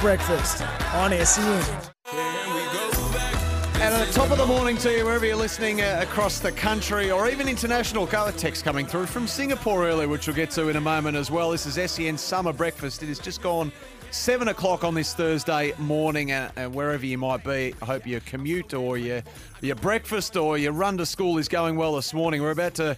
Breakfast on SEN. And at the top of the morning to you, wherever you're listening uh, across the country or even international, got a text coming through from Singapore earlier, which we'll get to in a moment as well. This is SEN Summer Breakfast. It has just gone seven o'clock on this Thursday morning, and, and wherever you might be, I hope your commute or your your breakfast or your run to school is going well this morning. We're about to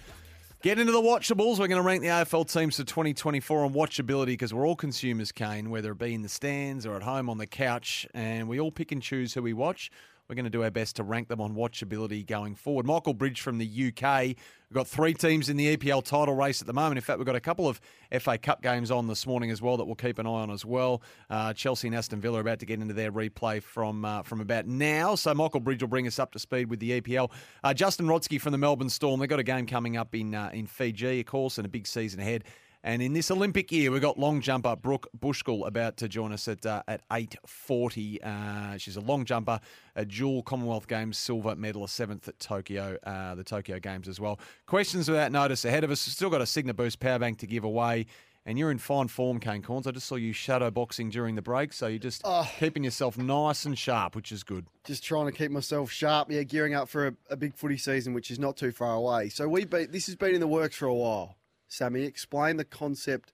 Get into the watchables. We're going to rank the AFL teams for 2024 on watchability because we're all consumers, Kane, whether it be in the stands or at home on the couch, and we all pick and choose who we watch. We're going to do our best to rank them on watchability going forward. Michael Bridge from the UK. We've got three teams in the EPL title race at the moment. In fact, we've got a couple of FA Cup games on this morning as well that we'll keep an eye on as well. Uh, Chelsea and Aston Villa are about to get into their replay from uh, from about now. So Michael Bridge will bring us up to speed with the EPL. Uh, Justin Rodski from the Melbourne Storm. They've got a game coming up in uh, in Fiji, of course, and a big season ahead. And in this Olympic year, we've got long jumper Brooke Buschkuehl about to join us at uh, at eight forty. Uh, she's a long jumper, a dual Commonwealth Games silver medalist, seventh at Tokyo, uh, the Tokyo Games as well. Questions without notice ahead of us. Still got a Signa Boost power bank to give away. And you're in fine form, Kane Cornes. I just saw you shadow boxing during the break, so you're just keeping yourself nice and sharp, which is good. just trying to keep myself sharp. Yeah, gearing up for a, a big footy season, which is not too far away. So we be, this has been in the works for a while. Sammy, explain the concept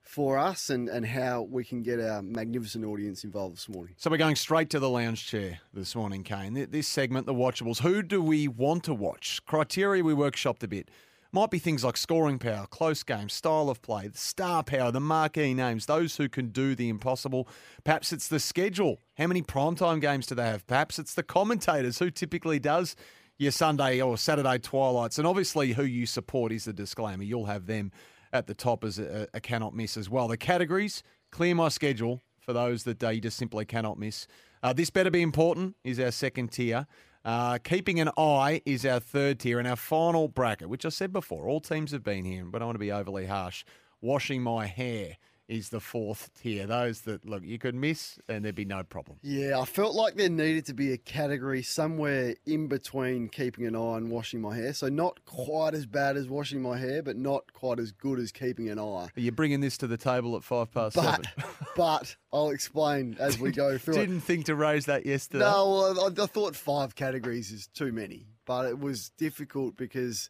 for us and, and how we can get our magnificent audience involved this morning. So we're going straight to the lounge chair this morning, Kane. This segment, the watchables. Who do we want to watch? Criteria we workshopped a bit. Might be things like scoring power, close games, style of play, the star power, the marquee names, those who can do the impossible. Perhaps it's the schedule. How many primetime games do they have? Perhaps it's the commentators. Who typically does your Sunday or Saturday twilights? And obviously, who you support is the disclaimer. You'll have them at the top as a, a cannot miss as well. The categories, clear my schedule for those that uh, you just simply cannot miss. Uh, this better be important is our second tier. Uh, keeping an eye is our third tier, and our final bracket, which I said before, all teams have been here, but I want to be overly harsh. Washing my hair is the fourth tier. Those that look you could miss, and there'd be no problem. Yeah, I felt like there needed to be a category somewhere in between keeping an eye and washing my hair. So not quite as bad as washing my hair, but not quite as good as keeping an eye. Are you bringing this to the table at five past But seven? but I'll explain as we go through. Didn't think to raise that yesterday. No, well, I, I thought five categories is too many, but it was difficult because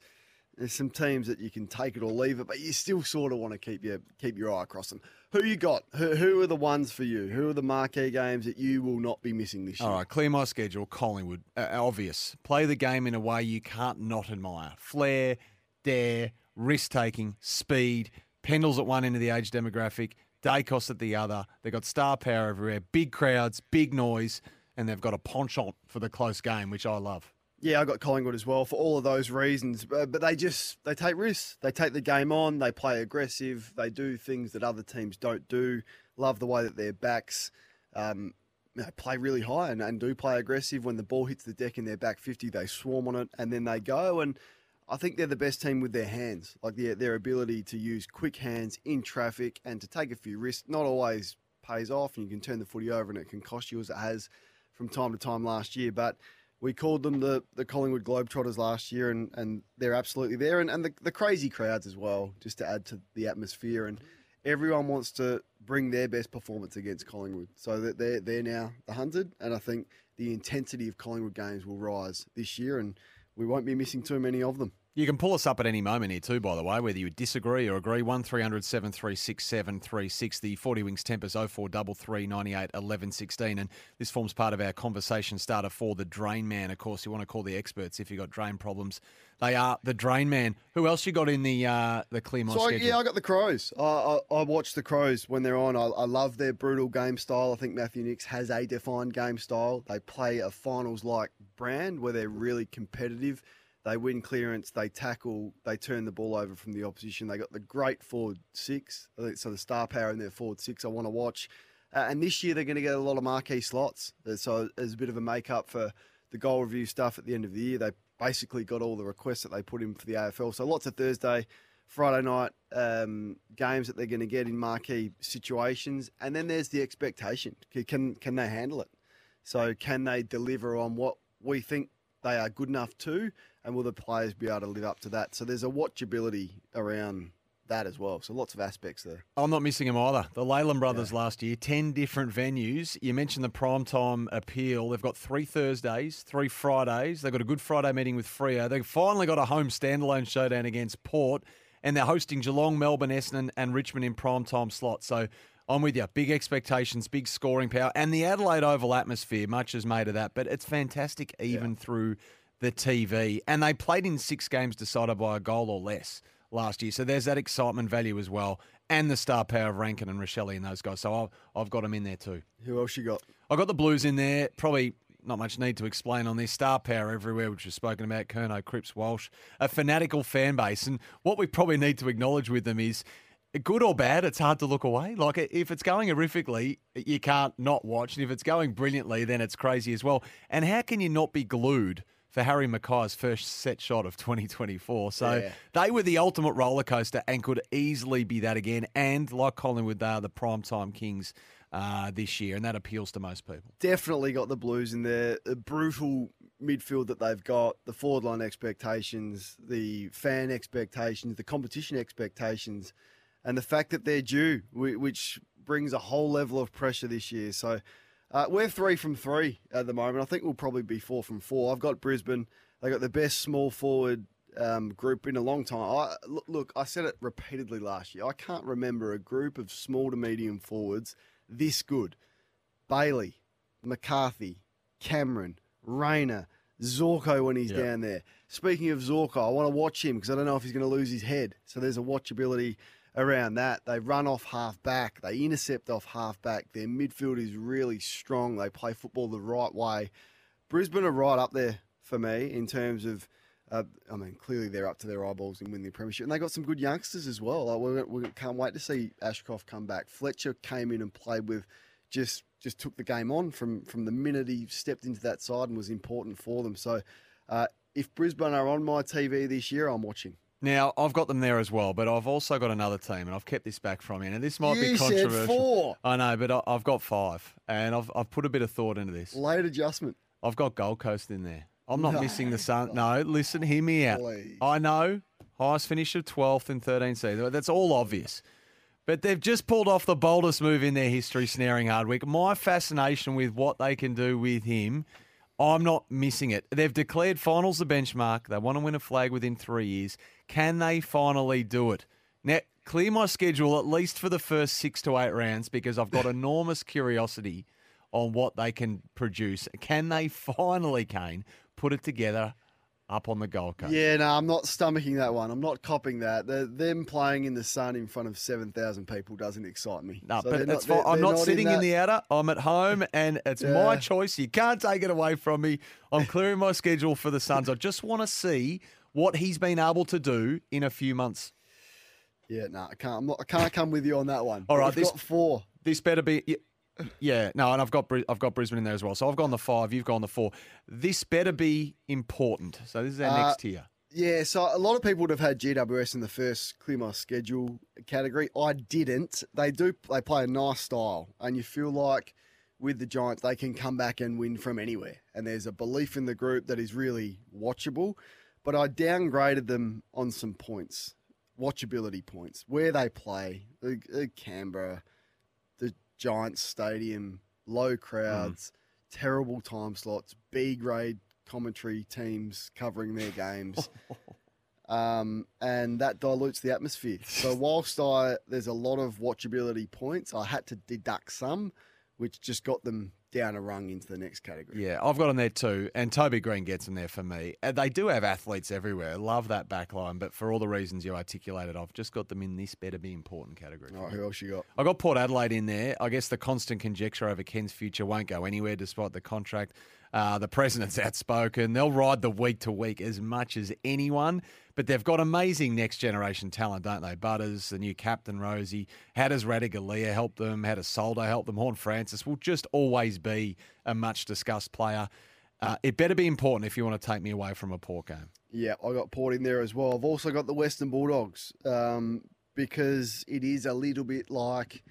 there's some teams that you can take it or leave it, but you still sort of want to keep your keep your eye across them. Who you got? Who, who are the ones for you? Who are the marquee games that you will not be missing this year? All right, clear my schedule. Collingwood, uh, obvious. Play the game in a way you can't not admire. Flair, dare, risk taking, speed. Pendles at one end of the age demographic, Daicos at the other. They've got star power everywhere, big crowds, big noise, and they've got a penchant for the close game, which I love. Yeah, I got Collingwood as well for all of those reasons. But, but they just they take risks. They take the game on. They play aggressive. They do things that other teams don't do. Love the way that their backs um, play really high and, and do play aggressive. When the ball hits the deck in their back fifty, they swarm on it and then they go. And I think they're the best team with their hands, like their their ability to use quick hands in traffic and to take a few risks. Not always pays off, and you can turn the footy over and it can cost you as it has from time to time last year. But we called them the, the Collingwood Globetrotters last year, and, and they're absolutely there. And, and the, the crazy crowds as well, just to add to the atmosphere. And everyone wants to bring their best performance against Collingwood. So that they're, they're now the hunted. And I think the intensity of Collingwood games will rise this year, and we won't be missing too many of them. You can pull us up at any moment here too, by the way, whether you disagree or agree. 1300 736 736. The 40 Wings Tempers 0433 98 11 16. And this forms part of our conversation starter for the Drain Man. Of course, you want to call the experts if you've got drain problems. They are the Drain Man. Who else you got in the uh, the Clearmont So schedule? yeah, I got the Crows. I, I, I watch the Crows when they're on. I, I love their brutal game style. I think Matthew Nicks has a defined game style. They play a finals like brand where they're really competitive. They win clearance, they tackle, they turn the ball over from the opposition. They got the great forward six. So. The star power in their forward six. I want to watch. Uh, and this year they're going to get a lot of marquee slots. Uh, So as a bit of a make up for the goal review stuff at the end of the year, they basically got all the requests that they put in for the AFL. So lots of Thursday, Friday night um, games that they're going to get in marquee situations, and then there's the expectation: can can they handle it? So can they deliver on what we think they are good enough to, and will the players be able to live up to that? So there's a watchability around that as well. So lots of aspects there. I'm not missing them either. The Leyland brothers last year, 10 different venues. You mentioned the primetime appeal. They've got three Thursdays, three Fridays. They've got a Good Friday meeting with Freo. They've finally got a home standalone showdown against Port, and they're hosting Geelong, Melbourne, Essendon, and Richmond in primetime slots. So I'm with you. Big expectations, big scoring power, and the Adelaide Oval atmosphere, much is made of that, but it's fantastic even through the TV. And they played in six games decided by a goal or less last year. So there's that excitement value as well, and the star power of Rankine and Rachele and those guys. So I've, I've got them in there too. Who else you got? I've got the Blues in there. Probably not much need to explain on this. Star power everywhere, which was spoken about. Kerno, Cripps, Walsh, a fanatical fan base. And what we probably need to acknowledge with them is good or bad, it's hard to look away. Like if it's going horrifically, you can't not watch. And if it's going brilliantly, then it's crazy as well. And how can you not be glued? For Harry McKay's first set shot of 2024. So Yeah. they were the ultimate roller coaster and could easily be that again. And like Collingwood, they are the primetime kings uh, this year, and that appeals to most people. definitely got the Blues in there. The brutal midfield that they've got, the forward line expectations, the fan expectations, the competition expectations, and the fact that they're due, which brings a whole level of pressure this year. So uh, we're three from three at the moment. I think we'll probably be four from four. I've got Brisbane. They got the best small forward um, group in a long time. I, look- look, I said it repeatedly last year. I can't remember a group of small to medium forwards this good. Bailey, McCarthy, Cameron, Rayner, Zorko when he's Yeah. down there. Speaking of Zorko, I want to watch him because I don't know if he's going to lose his head. So there's a watchability around that. They run off half back, they intercept off half back. Their midfield is really strong. They play football the right way. Brisbane are right up there for me in terms of. Uh, I mean, clearly they're up to their eyeballs in winning the premiership, and they got some good youngsters as well. Like, we, we can't wait to see Ashcroft come back. Fletcher came in and played with, just just took the game on from from the minute he stepped into that side and was important for them. So, uh, if Brisbane are on my TV this year, I'm watching. Now, I've got them there as well, but I've also got another team, and I've kept this back from you. And this might be You said controversial. four. I know, but I- I've got five, and I've, I've put a bit of thought into this. Late adjustment. I've got Gold Coast in there. I'm not No, missing the Sun. No, listen, hear me out. Please. I know, highest finish of 12th in 13 seasons. That's all obvious. But they've just pulled off the boldest move in their history, snaring Hardwick. My fascination with what they can do with him, I'm not missing it. They've declared finals the benchmark. They want to win a flag within three years. Can they finally do it? Now, clear my schedule at least for the first six to eight rounds because I've got enormous curiosity on what they can produce. Can they finally, Kane, put it together up on the Gold Coast? Yeah, no, I'm not stomaching that one. I'm not copping that. The, them playing in the sun in front of 7,000 people doesn't excite me. No, So but it's not- they're- I'm they're not sitting in, that- the outer. I'm at home, and it's my choice. You can't take it away from me. I'm clearing my schedule for the Suns. I just want to see what he's been able to do in a few months. Yeah, no, I can't. I'm not, I can't come with you on that one. All right, I've this- got four. This better be. y- Yeah, no, and I've got I've got Brisbane in there as well. So I've gone the five. You've gone the four. This better be important. So this is our Uh, next tier. Yeah, so a lot of people would have had GWS in the first clear my schedule category. I didn't. They do. They play a nice style, and you feel like with the Giants they can come back and win from anywhere. And there's a belief in the group that is really watchable. But I downgraded them on some points, watchability points, where they play, the, the Canberra, the Giants Stadium, low crowds, mm-hmm. terrible time slots, B grade commentary teams covering their games. um, and that dilutes the atmosphere. So whilst I there's a lot of watchability points, I had to deduct some, which just got them down a rung into the next category. Yeah, I've got them there too, and Toby Greene gets them there for me. And they do have athletes everywhere. Love that back line, but for all the reasons you articulated, I've just got them in this better be important category. All right, who else you got? I got Port Adelaide in there. I guess the constant conjecture over Ken's future won't go anywhere despite the contract. Uh, the president's outspoken. They'll ride the week to week as much as anyone, but they've got amazing next generation talent, don't they? Butters, the new captain, Rosie. How does Ratugolea help them? How does Soldo help them? Horne-Francis will just always be a much discussed player. Uh, it better be important if you want to take me away from a Port game. Yeah, I got Port in there as well. I've also got the Western Bulldogs um, because it is a little bit like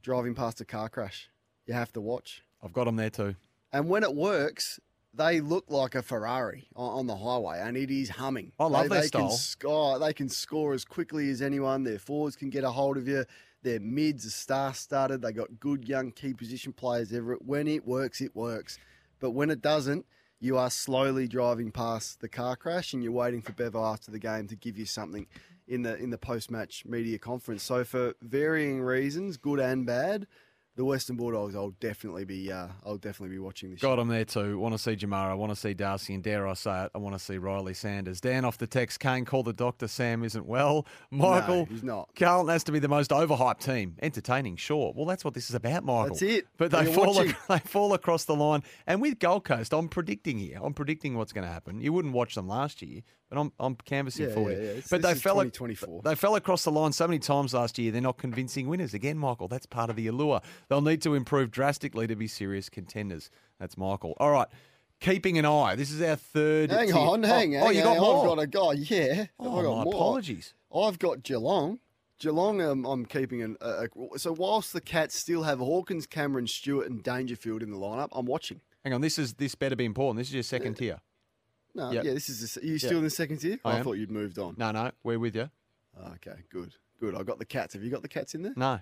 driving past a car crash. You have to watch. I've got them there too. And when it works, they look like a Ferrari on, the highway, and it is humming. I love they, their they Can style. score, oh, they can score as quickly as anyone. Their forwards can get a hold of you. Their mids are star-studded. They got good young key position players. Ever when it works, it works. But when it doesn't, you are slowly driving past the car crash, and you're waiting for Bevo after the game to give you something in the in the post-match media conference. So for varying reasons, good and bad, the Western Bulldogs, I'll definitely be, uh, I'll definitely be watching this. Got them there too. Want to see Jamarra. Want to see Darcy, and dare I say it, I want to see Riley Sanders. Dan off the text. Kane call the doctor. Sam isn't well. Michael, he's not. Carlton has to be the most overhyped team. Entertaining, sure. Well, that's what this is about, Michael. That's it. But they You're fall. watching. They fall across the line. And with Gold Coast, I'm predicting here. I'm predicting what's going to happen. You wouldn't watch them last year, but I'm I'm canvassing Yeah, for yeah, yeah. But they fell. 2024. They fell across the line so many times last year. They're not convincing winners again, Michael. That's part of the allure. They'll need to improve drastically to be serious contenders. That's Michael. All right. Keeping an eye. This is our third. Hang on, hang oh, on. Oh, you got more. I've got a guy. Yeah, Oh, got my more. apologies. I've got Geelong. Geelong, um, I'm keeping an. A, so whilst the Cats still have Hawkins, Cameron, Stewart, and Dangerfield in the lineup, I'm watching. Hang on. This is this better be important. This is your second tier. No, Yep. yeah, this is. The, are you still in the second tier? I am. thought you'd moved on. No, no. We're with you. Okay, good, good. I got the Cats. Have you got the Cats in there? No.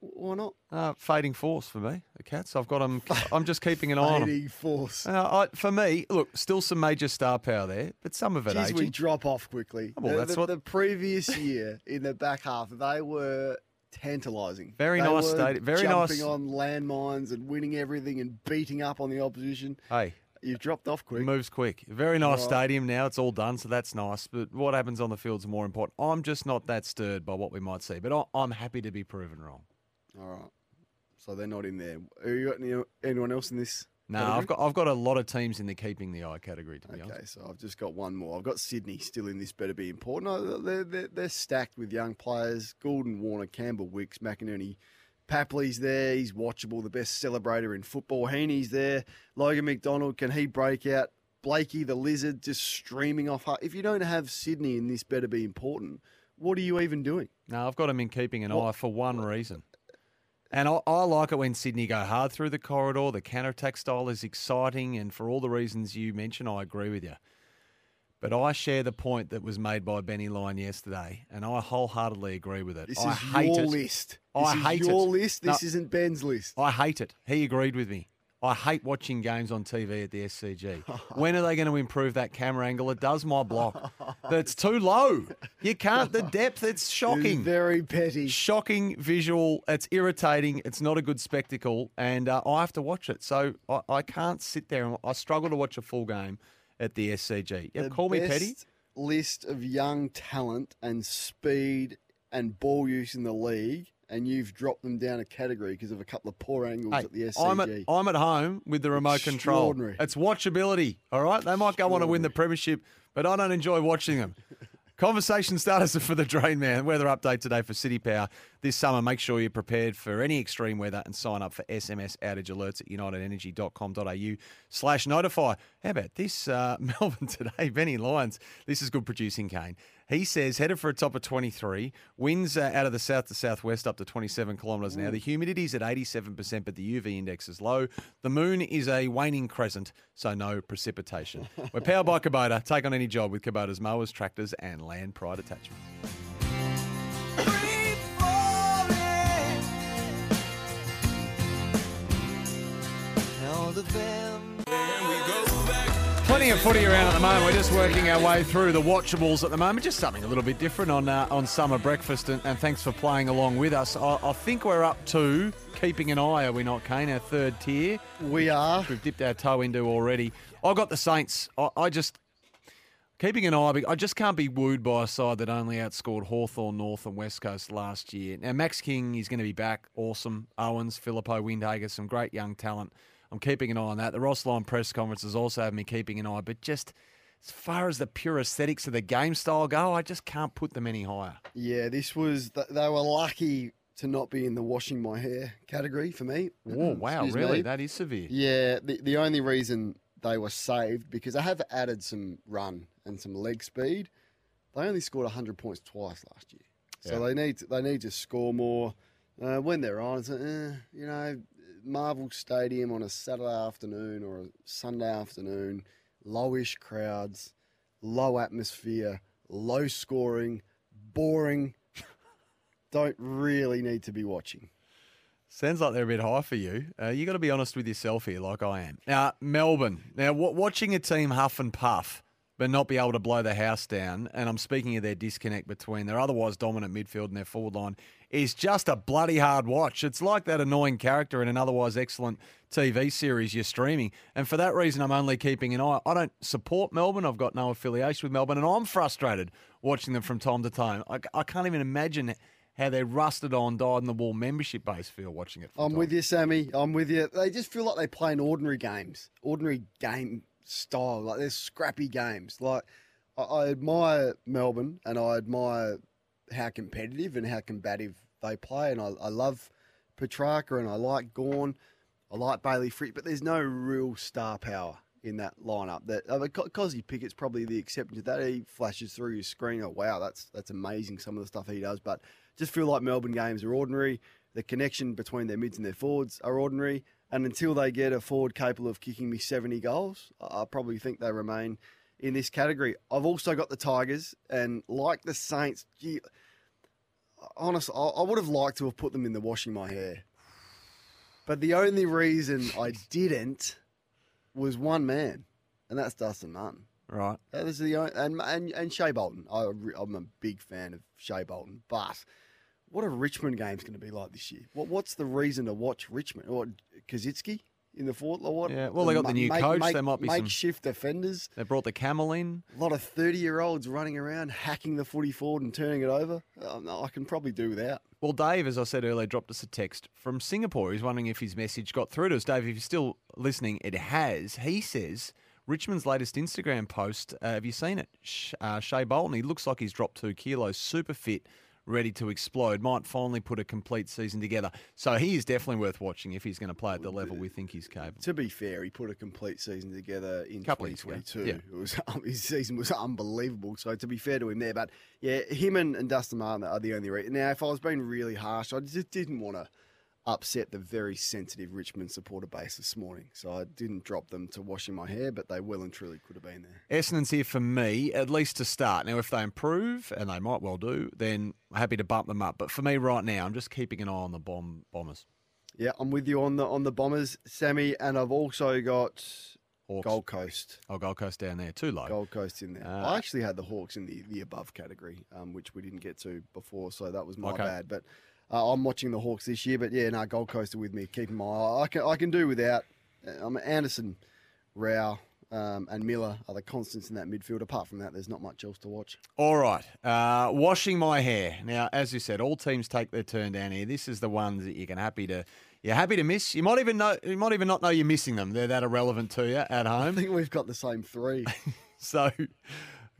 Why not? Uh, fading force for me. The cats. I've got them. I'm just keeping an eye on them. Fading force. Uh, I, for me, look, still some major star power there, but some of it Geez, we aging. drop off quickly. Well, the, that's the- what- the previous year in the back half, they were tantalising. Very They nice were stadium- very jumping nice- on landmines and winning everything and beating up on the opposition. Hey, You've dropped off quick. moves quick. Very nice Right. stadium now. It's all done, so that's nice. But what happens on the field's more important. I'm just not that stirred by what we might see, but I'm happy to be proven wrong. All right. So they're not in there. Have you got any, anyone else in this? No, category? I've got I've got a lot of teams in the keeping the eye category. To be honest, Okay, so I've just got one more. I've got Sydney still in this. Better be important. No, they're, they're, they're stacked with young players. Gordon, Warner, Campbell, Wicks, McInerney, Papley's there. He's watchable. The best celebrator in football. Heaney's there. Logan McDonald, can he break out? Blakey, the lizard, just streaming off. If you don't have Sydney in this, better be important. What are you even doing? no, I've got them in keeping an What- eye for one reason. And I, I like it when Sydney go hard through the corridor. The counter attack style is exciting, and for all the reasons you mentioned, I agree with you. But I share the point that was made by Benny Lyon yesterday, and I wholeheartedly agree with it. This I is hate your it. list. I This is hate it. your list. This No. isn't Ben's list. I hate it. He agreed with me. I hate watching games on TV at the SCG. when are they going to improve that camera angle? It does my block. That's too low. You can't. The depth. It's shocking. very petty. Shocking visual. It's irritating. It's not a good spectacle, and uh, I have to watch it. So I, I can't sit there and I struggle to watch a full game at the SCG. Yeah, the call me petty. List of young talent and speed and ball use in the league, and you've dropped them down a category because of a couple of poor angles Hey, at the SCG. I'm at I'm at home with the remote control. It's watchability. All right, they might go on to win the premiership, but I don't enjoy watching them. Conversation starters for the Drain Man. Weather update today for City Power this summer. Make sure you're prepared for any extreme weather and sign up for SMS outage alerts at unitedenergy.com.au slash notify. How about this? Uh, Melbourne today, Benny Lyons. This is good producing, Kane. He says headed for a top of 23. Winds uh, out of the south to southwest up to 27 kilometres an hour. The is at 87%, but the UV index is low. The moon is a waning crescent, so no precipitation. We're powered by Kubota. Take on any job with Kubota's mowers, tractors, and land pride attachments. Plenty of footy around at the moment. We're just working our way through the watchables at the moment. Just something a little bit different on uh, on summer breakfast, and, and, thanks for playing along with us. I, I, think we're up to keeping an eye. Are we not, Kane? Our third tier. We are. We've dipped our toe into already. I've got the Saints. I, I just keeping an eye. I just can't be wooed by a side that only outscored Hawthorn North and West Coast last year. Now Max King is going to be back. Awesome. Owens, Phillipou, Windhager, some great young talent. I'm keeping an eye on that. The Ross Lyon press conferences also have me keeping an eye, but just as far as the pure aesthetics of the game style go, I just can't put them any higher. Yeah, this was they were lucky to not be in the washing my hair category for me. Oh wow, really? Me. That is severe. Yeah, the the only reason they were saved because they have added some run and some leg speed. They only scored 100 points twice last year, so yeah. they need to, they need to score more. Uh, when they're on, it's, uh, you know, Marvel Stadium on a Saturday afternoon or a Sunday afternoon, lowish crowds, low atmosphere, low scoring, boring. Don't really need to be watching. Sounds like they're a bit high for you. Uh, you got to be honest with yourself here, like I am. Now, Melbourne. Now, w- watching a team huff and puff but not be able to blow the house down. And I'm speaking of their disconnect between their otherwise dominant midfield and their forward line is just a bloody hard watch. It's like that annoying character in an otherwise excellent TV series you're streaming. And for that reason, I'm only keeping an eye. I don't support Melbourne. I've got no affiliation with Melbourne, and I'm frustrated watching them from time to time. I, I can't even imagine how their rusted on, died in the wall membership base feel watching it. I'm time. with you, Sammy. I'm with you. They just feel like they play in ordinary games, ordinary game style. Like there's scrappy games. Like I, I admire Melbourne and I admire how competitive and how combative they play, and I, I love Petracca and I like Gawn. I like Bayley Fritsch, but there's no real star power in that lineup. That I mean, Kozzy Pickett's probably the exception to that. He flashes through your screen. Oh wow, that's that's amazing. Some of the stuff he does, but just feel like Melbourne games are ordinary. The connection between their mids and their forwards are ordinary. And until they get a forward capable of kicking me 70 goals, I probably think they remain in this category. I've also got the Tigers, and like the Saints, gee, honestly, I would have liked to have put them in the washing my hair. But the only reason I didn't was one man, and that's Dustin Martin. Right. That is the only, and and and Shai Bolton. I, I'm a big fan of Shai Bolton, but what are Richmond games going to be like this year? What What's the reason to watch Richmond? Or Koschitzke in the fort? Or what? Yeah, well, they got the new make, coach. Make, there might be makeshift some... defenders. They brought the camel in. A lot of thirty-year-olds running around, hacking the footy forward and turning it over. Oh, I can probably do without. Well, Dave, as I said earlier, dropped us a text from Singapore. He's wondering if his message got through to us. Dave, if you're still listening, it has. He says Richmond's latest Instagram post. Uh, have you seen it? Uh, Shai Bolton. He looks like he's dropped two kilos. Super fit ready to explode, might finally put a complete season together. So he is definitely worth watching if he's going to play at the level we think he's capable. To be fair, he put a complete season together in Couple 2022. Yeah. It was his season was unbelievable. So to be fair to him there, but yeah, him and, and Dustin Martin are the only reason. Now, if I was being really harsh, I just didn't want to upset the very sensitive Richmond supporter base this morning. So I didn't drop them to washing my hair, but they well and truly could have been there. Essendon's here for me, at least to start. Now, if they improve, and they might well do, then happy to bump them up. But for me right now, I'm just keeping an eye on the bomb Bombers. Yeah, I'm with you on the on the Bombers, Sammy, and I've also got Hawks. Gold Coast. Oh, Gold Coast down there, too low. Gold Coast in there. Uh, I actually had the Hawks in the, the above category, um, which we didn't get to before, so that was my okay. bad. But uh, I'm watching the Hawks this year, but yeah, no, Gold Coast are with me, keeping my eye. I can I can do without. I'm um, Anderson, Rowell, um, and Miller are the constants in that midfield. Apart from that, there's not much else to watch. All right, uh, washing my hair. Now, as you said, all teams take their turn down here. This is the ones that you can happy to you're happy to miss. You might even know you might even not know you're missing them. They're that irrelevant to you at home. I think we've got the same three. so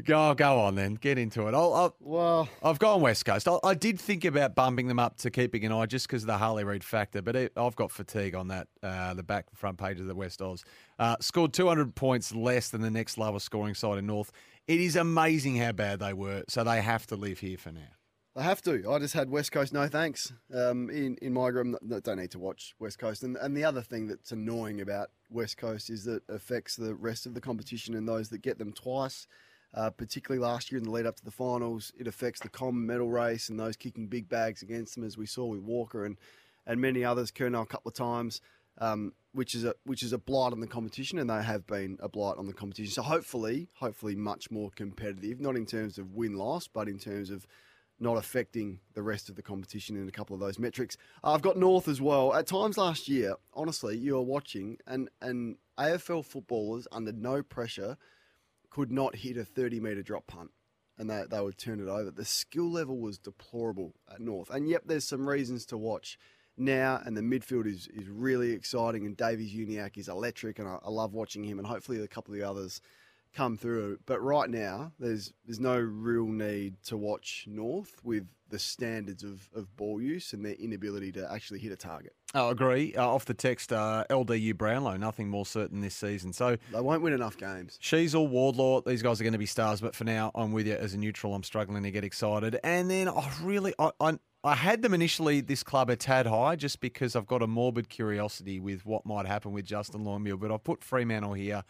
Go go on then, get into it. I'll, I'll well, I've gone West Coast. I, I, did think about bumping them up to keeping an eye just because of the Harley Reid factor, but it, I've got fatigue on that. Uh, the back front page of the West Oz uh, scored 200 points less than the next lowest scoring side in North. It is amazing how bad they were, so they have to live here for now. They have to. I just had West Coast. No thanks. Um, in in my room, don't need to watch West Coast. And and the other thing that's annoying about West Coast is that it affects the rest of the competition and those that get them twice uh, particularly last year in the lead up to the finals. It affects the Coleman medal race and those kicking big bags against them, as we saw with Walker and, and many others. Curnow a couple of times. um, which is a which is a blight on the competition, and they have been a blight on the competition. So hopefully, hopefully, much more competitive, not in terms of win loss, but in terms of not affecting the rest of the competition in a couple of those metrics. Uh, I've got North as well. At times last year, honestly, you were watching and and AFL footballers under no pressure could not hit a 30 metre drop punt and they, they would turn it over. The skill level was deplorable at North. And yep, there's some reasons to watch now, and the midfield is, is really exciting. And Davies Uniacke is electric, and I, I love watching him. And hopefully, a couple of the others come through. But right now, there's there's no real need to watch North with the standards of, of ball use and their inability to actually hit a target. I agree. Uh, off the text, uh, LDU Brownlow, nothing more certain this season. So they won't win enough games. Sheezel Wardlaw. These guys are going to be stars, but for now, I'm with you as a neutral. I'm struggling to get excited. And then I really, I, I, I had them initially, this club a tad high, just because I've got a morbid curiosity with what might happen with Justin Longmuir. But I've put Fremantle here.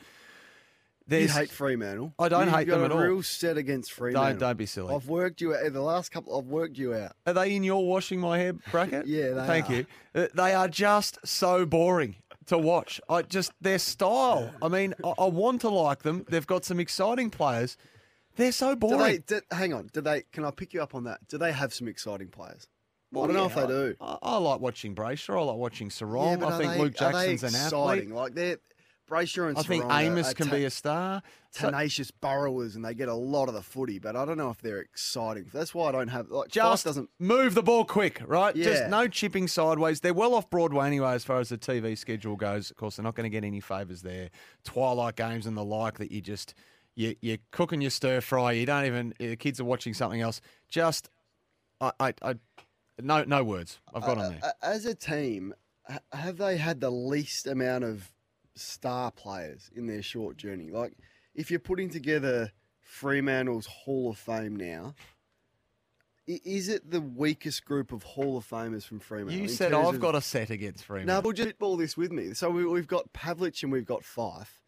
You hate Fremantle. I don't You've hate them got at a all. real set against Fremantle. Don't, don't be silly. I've worked you out. The last couple, I've worked you out. Are they in your washing my hair bracket? Yeah, they Thank are. you. Uh, They are just so boring to watch. I just their style. I mean, I, I want to like them. They've got some exciting players. They're so Do boring. they? Do, hang on. Do they? Can I pick you up on that? Do they have some exciting players? I don't know if they do. I, I like watching Brayshaw. I like watching Serong. I think Luke Jackson's an athlete. Like they're And I think Amiss uh, can ta- be a star. So- tenacious burrowers, and they get a lot of the footy. But I don't know if they're exciting. That's why I don't have. Like, just doesn't. move the ball quick, right? Just Yeah. no chipping sideways. They're well off Broadway anyway, as far as the TV schedule goes. Of course, they're not going to get any favours there. Twilight games and the like that you just you you're cooking your stir fry. You don't even the kids are watching something else. Just I I, I no no words. I've uh, got on there. Uh, uh, as a team, have they had the least amount of star players in their short journey? Like, if you're putting together Fremantle's Hall of Fame now, is it the weakest group of Hall of Famers from Fremantle? You said I've of- got a set against Freeman. No, we'll just ball this with me. So we, we've got Pavlich and we've got Fyfe.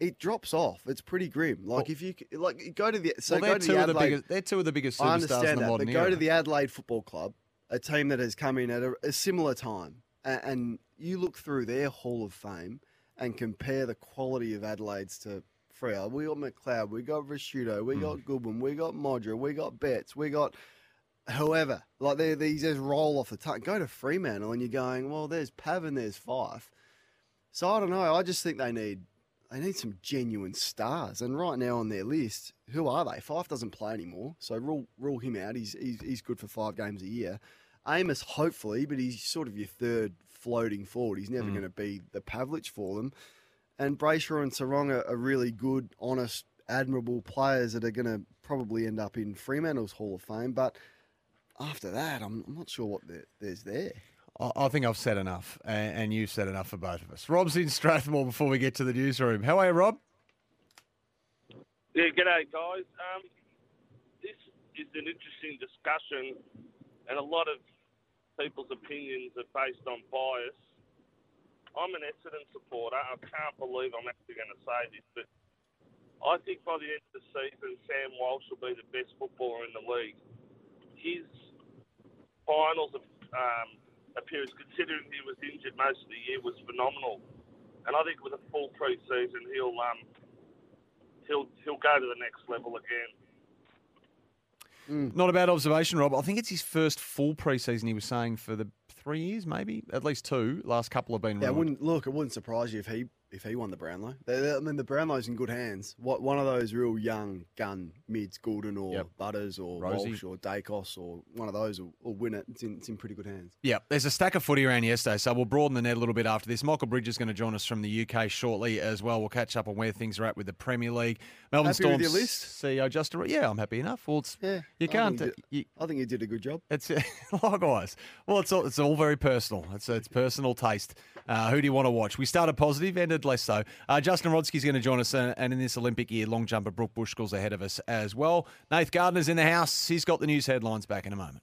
It drops off. It's pretty grim. Like if you like go to the so well, they're to two the of the Adelaide. biggest. They're two of the biggest I understand the that, but go to the Adelaide Football Club, a team that has come in at a, a similar time, and, and you look through their Hall of Fame and compare the quality of Adelaide's to Freo. We got McLeod, we got Ricciuto, we Hmm. got Goodwin, we got Modra, we got Betts, we got whoever. Like they these just roll off the tongue. Go to Fremantle and you're going, well, there's Pav and there's Fyfe. So I don't know. I just think they need they need some genuine stars. And right now on their list, who are they? Fyfe doesn't play anymore, so rule rule him out. He's he's, he's good for five games a year. Amiss, hopefully, but he's sort of your third floating forward. He's never going to be the Pavlich for them. And Brayshaw and Serong are, are really good, honest, admirable players that are going to probably end up in Fremantle's Hall of Fame. But after that, I'm, I'm not sure what there, there's there. I I think I've said enough, and, and you've said enough for both of us. Rob's in Strathmore before we get to the newsroom. How are you, Rob? Yeah, g'day guys. Um, this is an interesting discussion, and a lot of people's opinions are based on bias. I'm an Essendon supporter. I can't believe I'm actually going to say this, but I think by the end of the season, Sam Walsh will be the best footballer in the league. His finals um, appearance, considering he was injured most of the year, was phenomenal. And I think with a full pre-season, he'll um, he'll he'll go to the next level again. Mm. Not a bad observation, Rob. I think it's his first full preseason. He was saying for the three years, maybe at least two. Last couple have been. Yeah, it wouldn't look. It wouldn't surprise you if he if he won the Brownlow. They, I mean, the Brownlow's in good hands. What one of those real young gun mids, Gulden or Yep. Butters or Rosie. Walsh or Daicos or one of those will, will win it. It's in, it's in pretty good hands. Yeah, there's a stack of footy around yesterday, so we'll broaden the net a little bit after this. Michael Bridge is going to join us from the UK shortly as well. We'll catch up on where things are at with the Premier League. Melbourne Happy Storm your list? CEO Justin. Yeah, I'm happy enough. Well, it's, Yeah, you can't. think You, I think you did a good job. It's likewise. Well, it's all, it's all very personal. It's it's personal taste. Uh, who do you want to watch? We started positive, ended less so. Uh, Justin Rodski's going to join us, uh, and in this Olympic year, long jumper Brooke Buschkuehl's ahead of us as well. Nath Gardner's in the house. He's got the news headlines back in a moment.